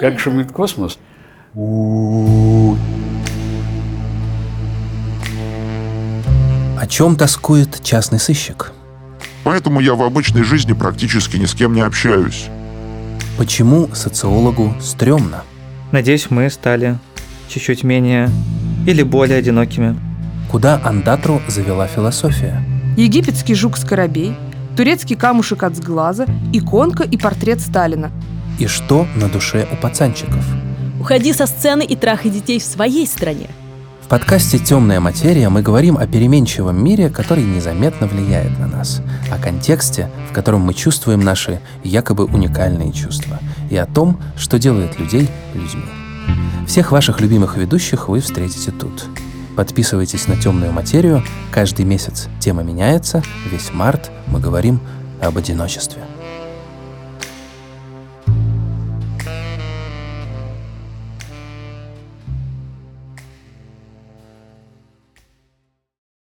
Как шумит космос? О чем тоскует частный сыщик? Поэтому я в обычной жизни практически ни с кем не общаюсь. Почему социологу стрёмно? Надеюсь, мы стали чуть-чуть менее или более одинокими. Куда Андатру завела философия? Египетский жук-скоробей, турецкий камушек от сглаза, иконка и портрет Сталина. И что на душе у пацанчиков? Уходи со сцены и трахай детей в своей стране. В подкасте «Темная материя» мы говорим о переменчивом мире, который незаметно влияет на нас, о контексте, в котором мы чувствуем наши якобы уникальные чувства, и о том, что делает людей людьми. Всех ваших любимых ведущих вы встретите тут. Подписывайтесь на «Темную материю». Каждый месяц тема меняется. Весь март мы говорим об одиночестве.